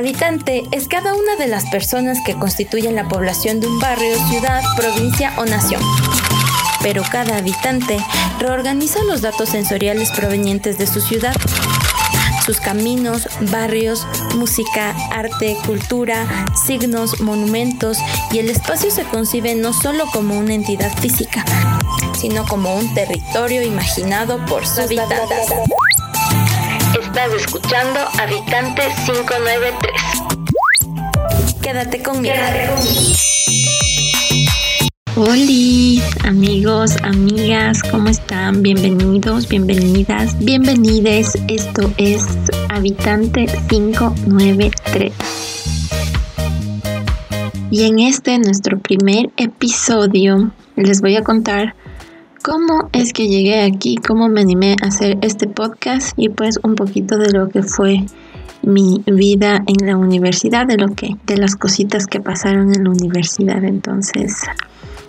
Habitante es cada una de las personas que constituyen la población de un barrio, ciudad, provincia o nación. Pero cada habitante reorganiza los datos sensoriales provenientes de su ciudad sus caminos, barrios, música, arte, cultura, signos, monumentos y el espacio se concibe no solo como una entidad física, sino como un territorio imaginado por sus habitantes. Estás escuchando Habitante 593. Quédate conmigo. Quédate conmigo. Hola amigos, amigas, ¿cómo están? Bienvenidos, bienvenidas, bienvenides. Esto es Habitante 593. Y en este, nuestro primer episodio, les voy a contar cómo es que llegué aquí, cómo me animé a hacer este podcast y pues un poquito de lo que fue mi vida en la universidad, de lo que, de las cositas que pasaron en la universidad. Entonces,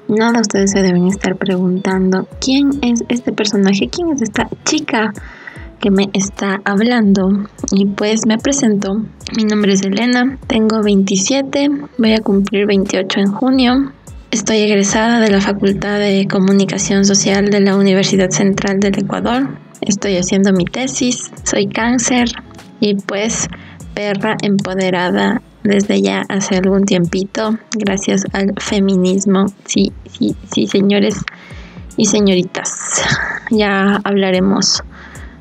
Nada, ustedes se deben estar preguntando quién es este personaje, quién es esta chica que me está hablando. Y pues me presento. Mi nombre es Elena, tengo 27, voy a cumplir 28 en junio. Estoy egresada de la Facultad de Comunicación Social de la Universidad Central del Ecuador. Estoy haciendo mi tesis, soy cáncer y pues perra empoderada desde ya hace algún tiempito, gracias al feminismo. Sí, sí, sí, señores y señoritas. Ya hablaremos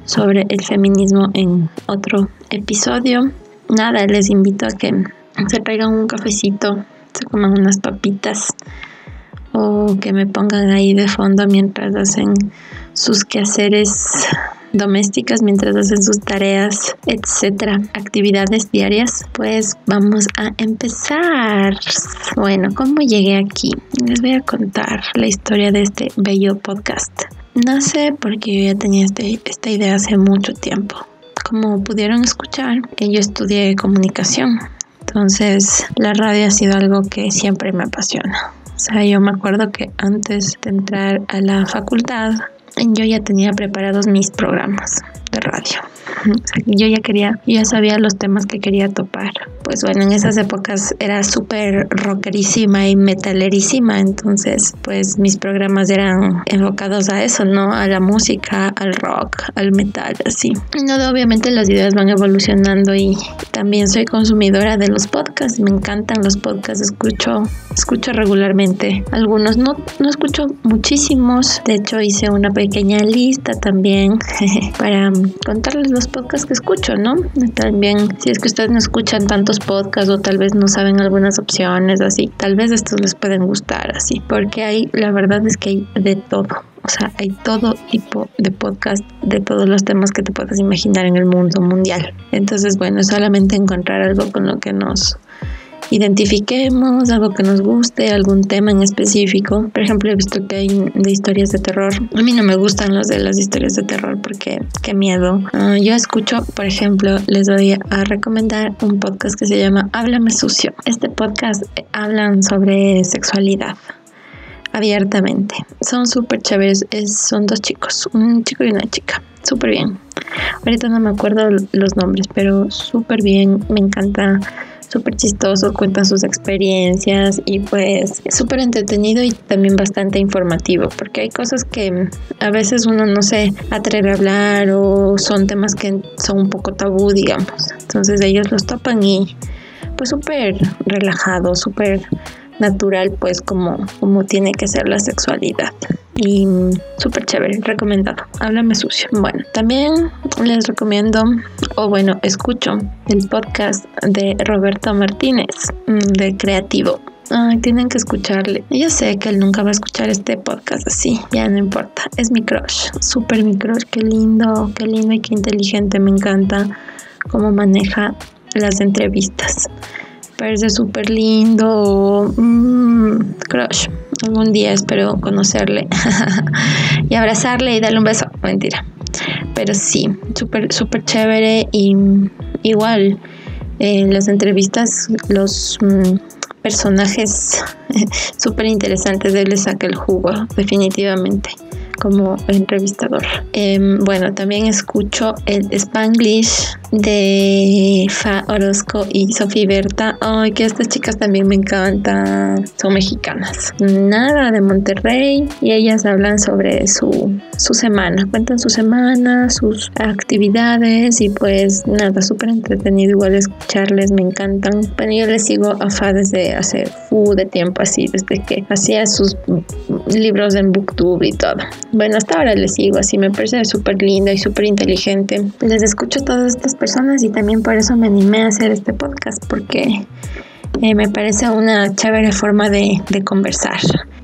sobre el feminismo en otro episodio. Nada, les invito a que se traigan un cafecito, se coman unas papitas o que me pongan ahí de fondo mientras hacen sus quehaceres domésticas mientras hacen sus tareas, etcétera, actividades diarias, pues vamos a empezar. Bueno, ¿cómo llegué aquí? Les voy a contar la historia de este bello podcast. No sé porque yo ya tenía este, esta idea hace mucho tiempo. Como pudieron escuchar, yo estudié comunicación. Entonces, la radio ha sido algo que siempre me apasiona. O sea, yo me acuerdo que antes de entrar a la facultad, yo ya tenía preparados mis programas de radio. Yo ya quería, ya sabía los temas que quería topar. Pues bueno, en esas épocas era súper rockerísima y metalerísima, entonces pues mis programas eran enfocados a eso, ¿no? A la música, al rock, al metal, así. No, obviamente las ideas van evolucionando y también soy consumidora de los podcasts, me encantan los podcasts, escucho, escucho regularmente. Algunos no, no escucho muchísimos, de hecho hice una pequeña lista también para contarles los podcasts que escucho, ¿no? También, si es que ustedes no escuchan tantos podcasts o tal vez no saben algunas opciones así, tal vez estos les pueden gustar así, porque hay, la verdad es que hay de todo. O sea, hay todo tipo de podcast de todos los temas que te puedas imaginar en el mundo mundial. Entonces, bueno, solamente encontrar algo con lo que nos identifiquemos algo que nos guste, algún tema en específico. Por ejemplo, he visto que hay de historias de terror. A mí no me gustan los de las historias de terror porque qué miedo. Ah, yo escucho, por ejemplo, les voy a recomendar un podcast que se llama Háblame sucio. Este podcast hablan sobre sexualidad abiertamente. Son súper chéveres. son dos chicos, un chico y una chica. Súper bien. Ahorita no me acuerdo los nombres, pero súper bien. Me encanta súper chistoso, cuentan sus experiencias y pues es súper entretenido y también bastante informativo porque hay cosas que a veces uno no se atreve a hablar o son temas que son un poco tabú, digamos. Entonces ellos los topan y pues súper relajado, súper natural pues como, como tiene que ser la sexualidad y súper chévere, recomendado. Háblame sucio. Bueno, también les recomiendo, o bueno, escucho el podcast de Roberto Martínez, mm, de Creativo. Ay, tienen que escucharle. Yo sé que él nunca va a escuchar este podcast así, ya no importa. Es mi crush, súper mi crush. Qué lindo, qué lindo y qué inteligente. Me encanta cómo maneja las entrevistas. Parece súper lindo. Mmm, crush. Algún día espero conocerle y abrazarle y darle un beso. Mentira. Pero sí, súper, súper chévere y igual en las entrevistas los mm, personajes súper interesantes de él le saca el jugo, definitivamente. Como entrevistador. Em, bueno, también escucho el Spanglish de Fa Orozco y Sofía Berta. Ay, que estas chicas también me encantan. Son mexicanas. Nada de Monterrey y ellas hablan sobre su, su semana. Cuentan su semana, sus actividades y pues nada, súper entretenido igual escucharles. Me encantan. Bueno, yo les sigo a Fa desde hace fu de tiempo así, desde que hacía sus libros en Booktube y todo. Bueno, hasta ahora les sigo así, me parece súper linda y súper inteligente. Les escucho a todas estas personas y también por eso me animé a hacer este podcast, porque eh, me parece una chévere forma de, de conversar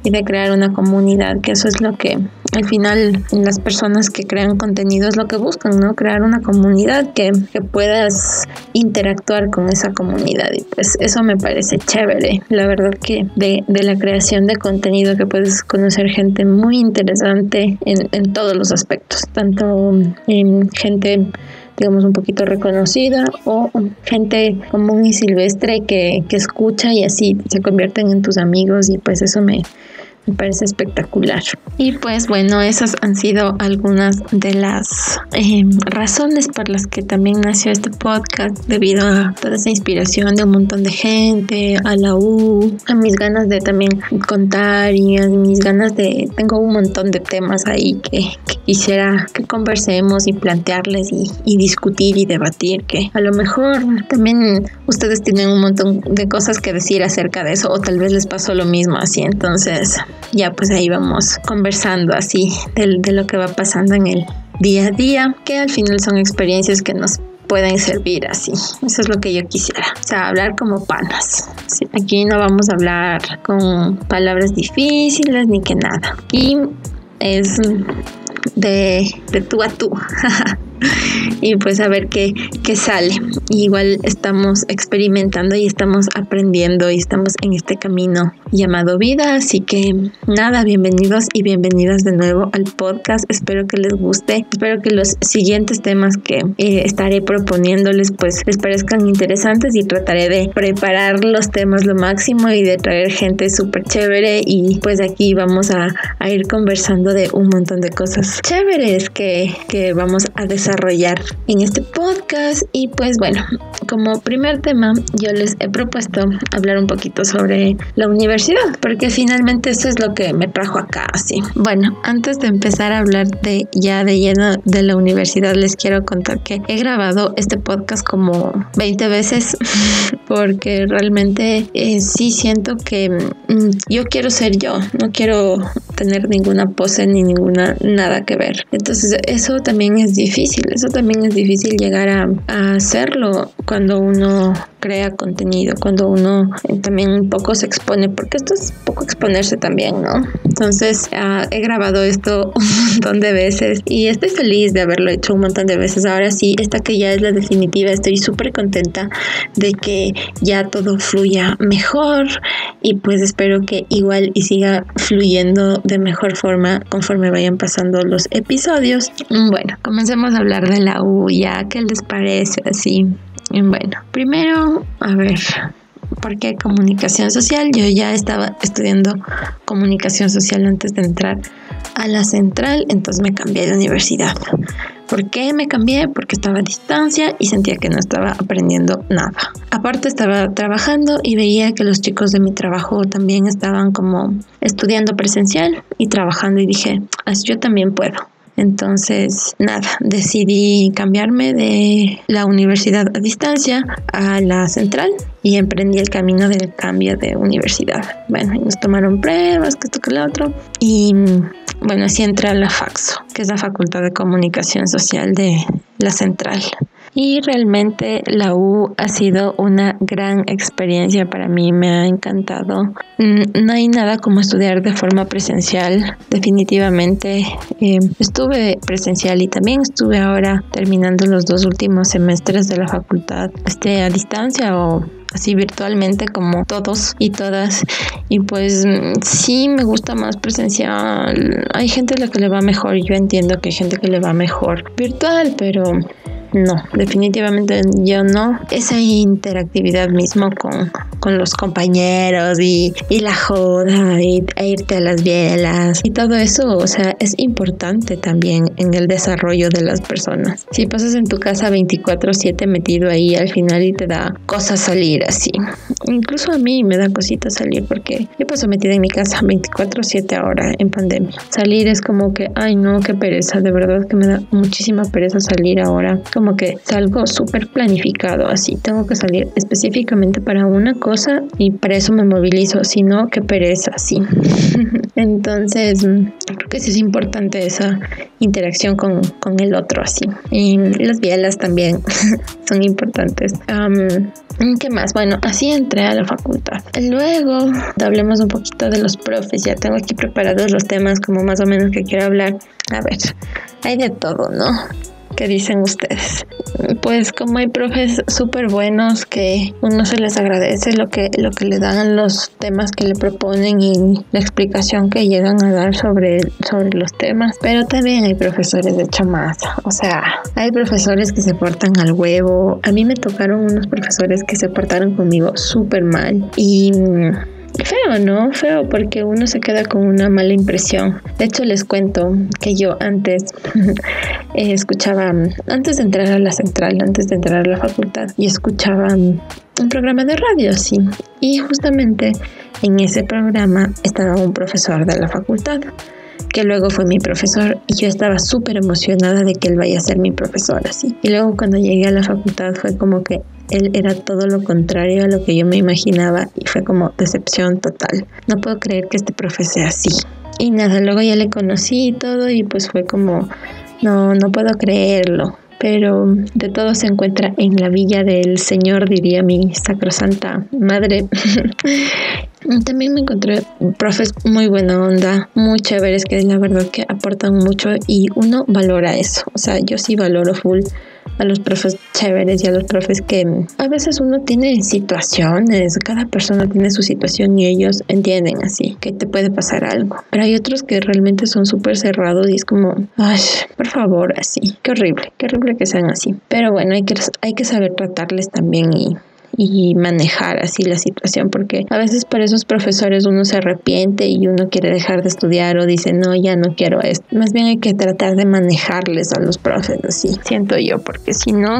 y de crear una comunidad, que eso es lo que al final las personas que crean contenido es lo que buscan, ¿no? Crear una comunidad que, que puedas interactuar con esa comunidad y pues eso me parece chévere. La verdad que de, de la creación de contenido que puedes conocer gente muy interesante en, en todos los aspectos, tanto en gente digamos, un poquito reconocida o gente común y silvestre que, que escucha y así se convierten en tus amigos y pues eso me, me parece espectacular. Y pues bueno, esas han sido algunas de las eh, razones por las que también nació este podcast, debido a toda esa inspiración de un montón de gente, a la U, a mis ganas de también contar y a mis ganas de... Tengo un montón de temas ahí que, quisiera que conversemos y plantearles y, y discutir y debatir, que a lo mejor también ustedes tienen un montón de cosas que decir acerca de eso o tal vez les pasó lo mismo así, entonces ya pues ahí vamos conversando así de, lo que va pasando en el día a día, que al final son experiencias que nos pueden servir así. Eso es lo que yo quisiera. O sea, hablar como panas. aquí no vamos a hablar con palabras difíciles ni que nada. Aquí es de, de tú a tú. y pues a ver qué, qué sale. igual estamos experimentando y estamos aprendiendo y estamos en este camino llamado vida. Así que nada, bienvenidos y bienvenidas de nuevo al podcast. Espero que les guste. Espero que los siguientes temas que eh, estaré proponiéndoles pues les parezcan interesantes y trataré de preparar los temas lo máximo y de traer gente súper chévere y pues aquí vamos a, a, ir conversando de un montón de cosas chéveres que, que vamos a desarrollar desarrollar en este podcast. Y pues bueno, como primer tema yo les he propuesto hablar un poquito sobre la universidad, porque finalmente eso es lo que me trajo acá, así. Bueno, antes de empezar a hablar de ya de lleno de la universidad, les quiero contar que he grabado este podcast como 20 veces, porque realmente eh, sí siento que mm, yo quiero ser yo, no quiero tener ninguna pose ni ninguna nada que ver. Entonces eso también es difícil eso también es difícil llegar a, hacerlo cuando uno crea contenido, cuando uno también un poco se expone, porque esto es poco exponerse también, ¿no? Entonces ah, he grabado esto un montón de veces y estoy feliz de haberlo hecho un montón de veces. Ahora sí, esta que ya es la definitiva, estoy súper contenta de que ya todo fluya mejor y pues espero que igual y siga fluyendo de mejor forma conforme vayan pasando los episodios. Bueno, comencemos a hablar de la U ya, ¿qué les parece así? Bueno, primero, a ver, ¿por qué comunicación social? Yo ya estaba estudiando comunicación social antes de entrar a la central, entonces me cambié de universidad. ¿Por qué me cambié? Porque estaba a distancia y sentía que no estaba aprendiendo nada. Aparte estaba trabajando y veía que los chicos de mi trabajo también estaban como estudiando presencial y trabajando y dije, así yo también puedo. Entonces, nada, decidí cambiarme de la universidad a distancia a la central y emprendí el camino del cambio de universidad. Bueno, nos tomaron pruebas, que esto que lo otro. Y bueno, así entré a la FAXO, que es la Facultad de Comunicación Social de la Central y realmente la U ha sido una gran experiencia para mí, me ha encantado. Mm, no hay nada como estudiar de forma presencial, definitivamente. Eh, estuve presencial y también estuve ahora terminando los dos últimos semestres de la facultad este, a distancia o así virtualmente como todos y todas y pues mm, sí me gusta más presencial hay gente a la que le va mejor yo entiendo que hay gente que le va mejor virtual pero no, definitivamente yo no. Esa interactividad mismo con, con los compañeros y, y la joda y, e irte a las bielas y todo eso, o sea, es importante también en el desarrollo de las personas. Si pasas en tu casa 24/7 metido ahí al final y te da cosas salir así. Incluso a mí me da cositas salir porque yo paso metida en mi casa 24/7 ahora en pandemia. Salir es como que, ay no, qué pereza, de verdad que me da muchísima pereza salir ahora. Como que salgo súper planificado así. Tengo que salir específicamente para una cosa y para eso me movilizo. Si no, qué pereza, así. Entonces, creo que sí es importante esa interacción con, con el otro así. Y las bielas también son importantes. ¿Qué más? Bueno, así entré a la facultad. Luego, hablemos un poquito de los profes. Ya tengo aquí preparados los temas como más o menos que quiero hablar. A ver, hay de todo, ¿no? ¿Qué dicen ustedes? Pues como hay profes súper buenos que uno se les agradece lo que, lo que le dan los temas que le proponen y la explicación que llegan a dar sobre, sobre los temas, pero también hay profesores de más, o sea, hay profesores que se portan al huevo, a mí me tocaron unos profesores que se portaron conmigo súper mal y Feo, ¿no? Feo porque uno se queda con una mala impresión. De hecho, les cuento que yo antes eh, escuchaba, antes de entrar a la central, antes de entrar a la facultad, y escuchaba un programa de radio, sí. Y justamente en ese programa estaba un profesor de la facultad que luego fue mi profesor y yo estaba súper emocionada de que él vaya a ser mi profesor así. Y luego cuando llegué a la facultad fue como que él era todo lo contrario a lo que yo me imaginaba y fue como decepción total. No puedo creer que este profe sea así. Y nada, luego ya le conocí y todo y pues fue como, no, no puedo creerlo. Pero de todo se encuentra en la villa del Señor, diría mi sacrosanta madre. También me encontré profes muy buena onda, muy chéveres, que la verdad que aportan mucho y uno valora eso. O sea, yo sí valoro full a los profes chéveres y a los profes que a veces uno tiene situaciones, cada persona tiene su situación y ellos entienden así que te puede pasar algo. Pero hay otros que realmente son súper cerrados y es como, ay, por favor, así. Qué horrible, qué horrible que sean así. Pero bueno, hay que, hay que saber tratarles también y y manejar así la situación, porque a veces para esos profesores uno se arrepiente y uno quiere dejar de estudiar o dice, no, ya no quiero esto. Más bien hay que tratar de manejarles a los profes así, siento yo, porque si no,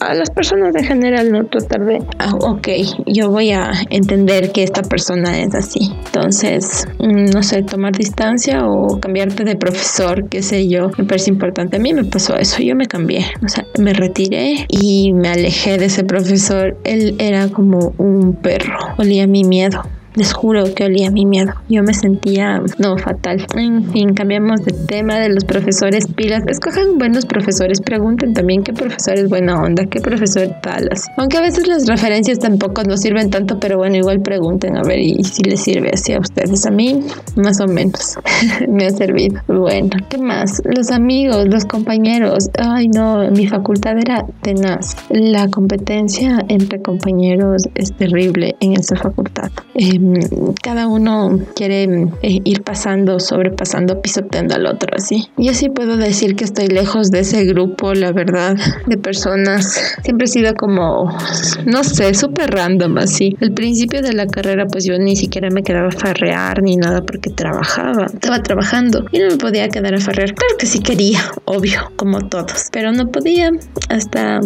a las personas de general no tratar de, ah, ok, yo voy a entender que esta persona es así. Entonces, mm, no sé, tomar distancia o cambiarte de profesor, qué sé yo, me parece importante. A mí me pasó eso, yo me cambié, o sea, me retiré y me alejé de ese profesor. Él era como un perro, olía mi miedo. Les juro que olía mi miedo. Yo me sentía, no, fatal. En fin, cambiamos de tema de los profesores pilas. Escojan buenos profesores. Pregunten también qué profesor es buena onda, qué profesor talas. Aunque a veces las referencias tampoco nos sirven tanto, pero bueno, igual pregunten a ver y si les sirve así a ustedes. A mí, más o menos, me ha servido. Bueno, ¿qué más? Los amigos, los compañeros. Ay, no, mi facultad era tenaz. La competencia entre compañeros es terrible en esta facultad. Eh, cada uno quiere eh, ir pasando, sobrepasando, pisoteando al otro, así. Yo sí puedo decir que estoy lejos de ese grupo, la verdad, de personas. Siempre he sido como, no sé, súper random, así. Al principio de la carrera, pues yo ni siquiera me quedaba a farrear ni nada porque trabajaba. Estaba trabajando y no me podía quedar a farrear. Claro que sí quería, obvio, como todos, pero no podía hasta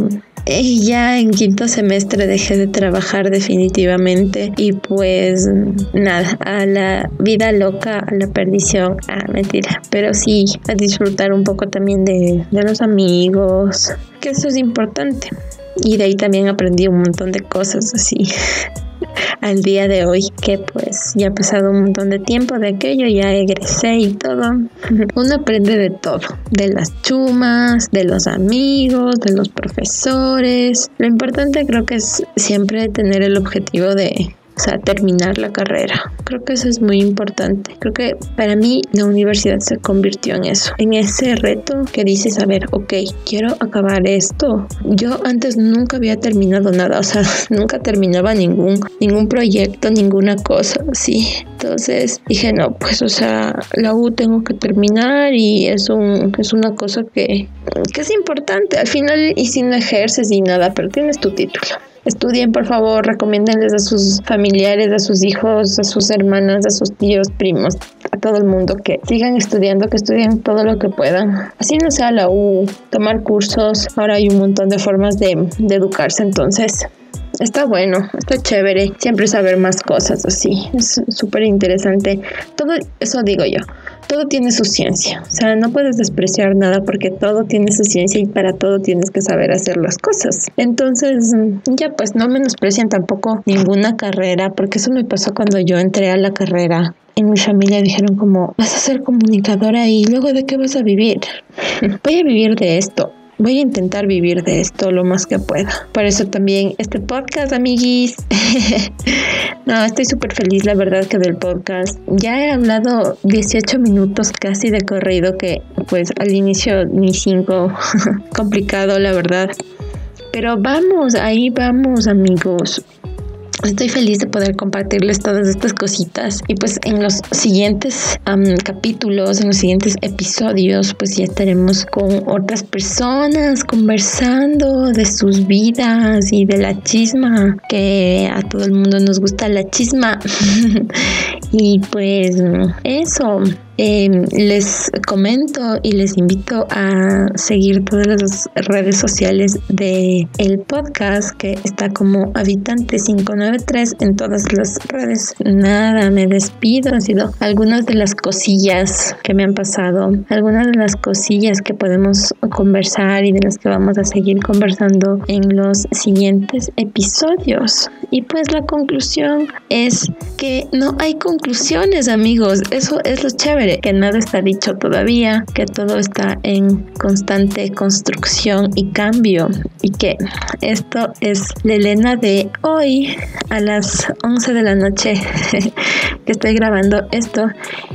ya en quinto semestre dejé de trabajar definitivamente y pues nada, a la vida loca, a la perdición, a mentira, pero sí a disfrutar un poco también de, de los amigos, que eso es importante. Y de ahí también aprendí un montón de cosas así al día de hoy, que pues ya ha pasado un montón de tiempo de aquello, ya egresé y todo. Uno aprende de todo, de las chumas, de los amigos, de los profesores. Lo importante creo que es siempre tener el objetivo de o sea, terminar la carrera. Creo que eso es muy importante. Creo que para mí la universidad se convirtió en eso, en ese reto que dices, a ver, ok, quiero acabar esto. Yo antes nunca había terminado nada, o sea, nunca terminaba ningún, ningún proyecto, ninguna cosa, sí. Entonces dije, no, pues, o sea, la U tengo que terminar y es, un, es una cosa que, que es importante. Al final, y si no ejerces y nada, pero tienes tu título. Estudien, por favor, recomiéndenles a sus familiares, a sus hijos, a sus hermanas, a sus tíos, primos, a todo el mundo que sigan estudiando, que estudien todo lo que puedan. Así no sea la U, tomar cursos. Ahora hay un montón de formas de, de educarse, entonces está bueno, está chévere. Siempre saber más cosas así. Es súper interesante. Todo eso digo yo todo tiene su ciencia. O sea, no puedes despreciar nada porque todo tiene su ciencia y para todo tienes que saber hacer las cosas. Entonces, ya pues no menosprecien tampoco ninguna carrera porque eso me pasó cuando yo entré a la carrera. En mi familia dijeron como, vas a ser comunicadora y luego de qué vas a vivir. Voy a vivir de esto voy a intentar vivir de esto lo más que pueda. Por eso también este podcast, amiguis. no, estoy súper feliz, la verdad, que del podcast. Ya he hablado 18 minutos casi de corrido, que pues al inicio ni 5. Complicado, la verdad. Pero vamos, ahí vamos, amigos. Estoy feliz de poder compartirles todas estas cositas y pues en los siguientes capítulos, en los siguientes episodios, pues ya estaremos con otras personas conversando de sus vidas y de la chisma, que a todo el mundo nos gusta la chisma. y pues eso. Em, les comento y les invito a seguir todas las redes sociales de el podcast que está como habitante 593 en todas las redes. Nada, me despido. Han sido algunas de las cosillas que me han pasado, algunas de las cosillas que podemos conversar y de las que vamos a seguir conversando en los siguientes episodios. Y pues la conclusión es que no hay conclusiones, amigos. Eso es lo chévere que nada está dicho todavía, que todo está en constante construcción y cambio y que esto es la Elena de hoy a las 11 de la noche que estoy grabando esto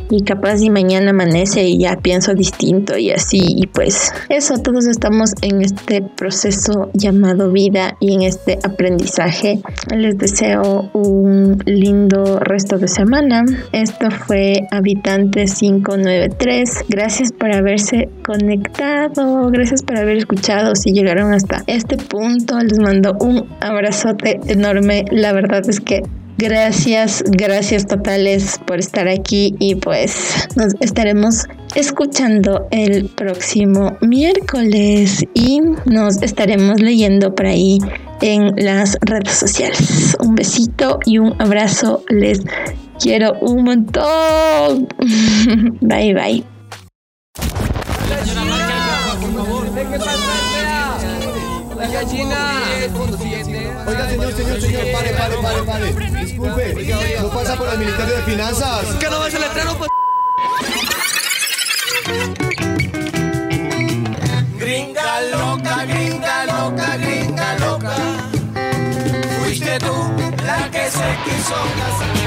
y capaz y mañana amanece y ya pienso distinto y así y pues eso todos estamos en este proceso llamado vida y en este aprendizaje. Les deseo un lindo resto de semana. Esto fue habitantes 593. Gracias por haberse conectado, gracias por haber escuchado. Si llegaron hasta este punto, les mando un abrazote enorme. La verdad es que Gracias, gracias totales por estar aquí y pues nos estaremos escuchando el próximo miércoles y nos estaremos leyendo por ahí en las redes sociales. Un besito y un abrazo. Les quiero un montón. Bye, bye. La gallina. Oiga, señor, señor, señor, pare, pare, pare, pare. Disculpe, no pasa por el Ministerio de Finanzas. ¿Qué no ves el letrero, pues? Gringa loca, gringa loca, gringa loca. Fuiste tú la que se quiso casar.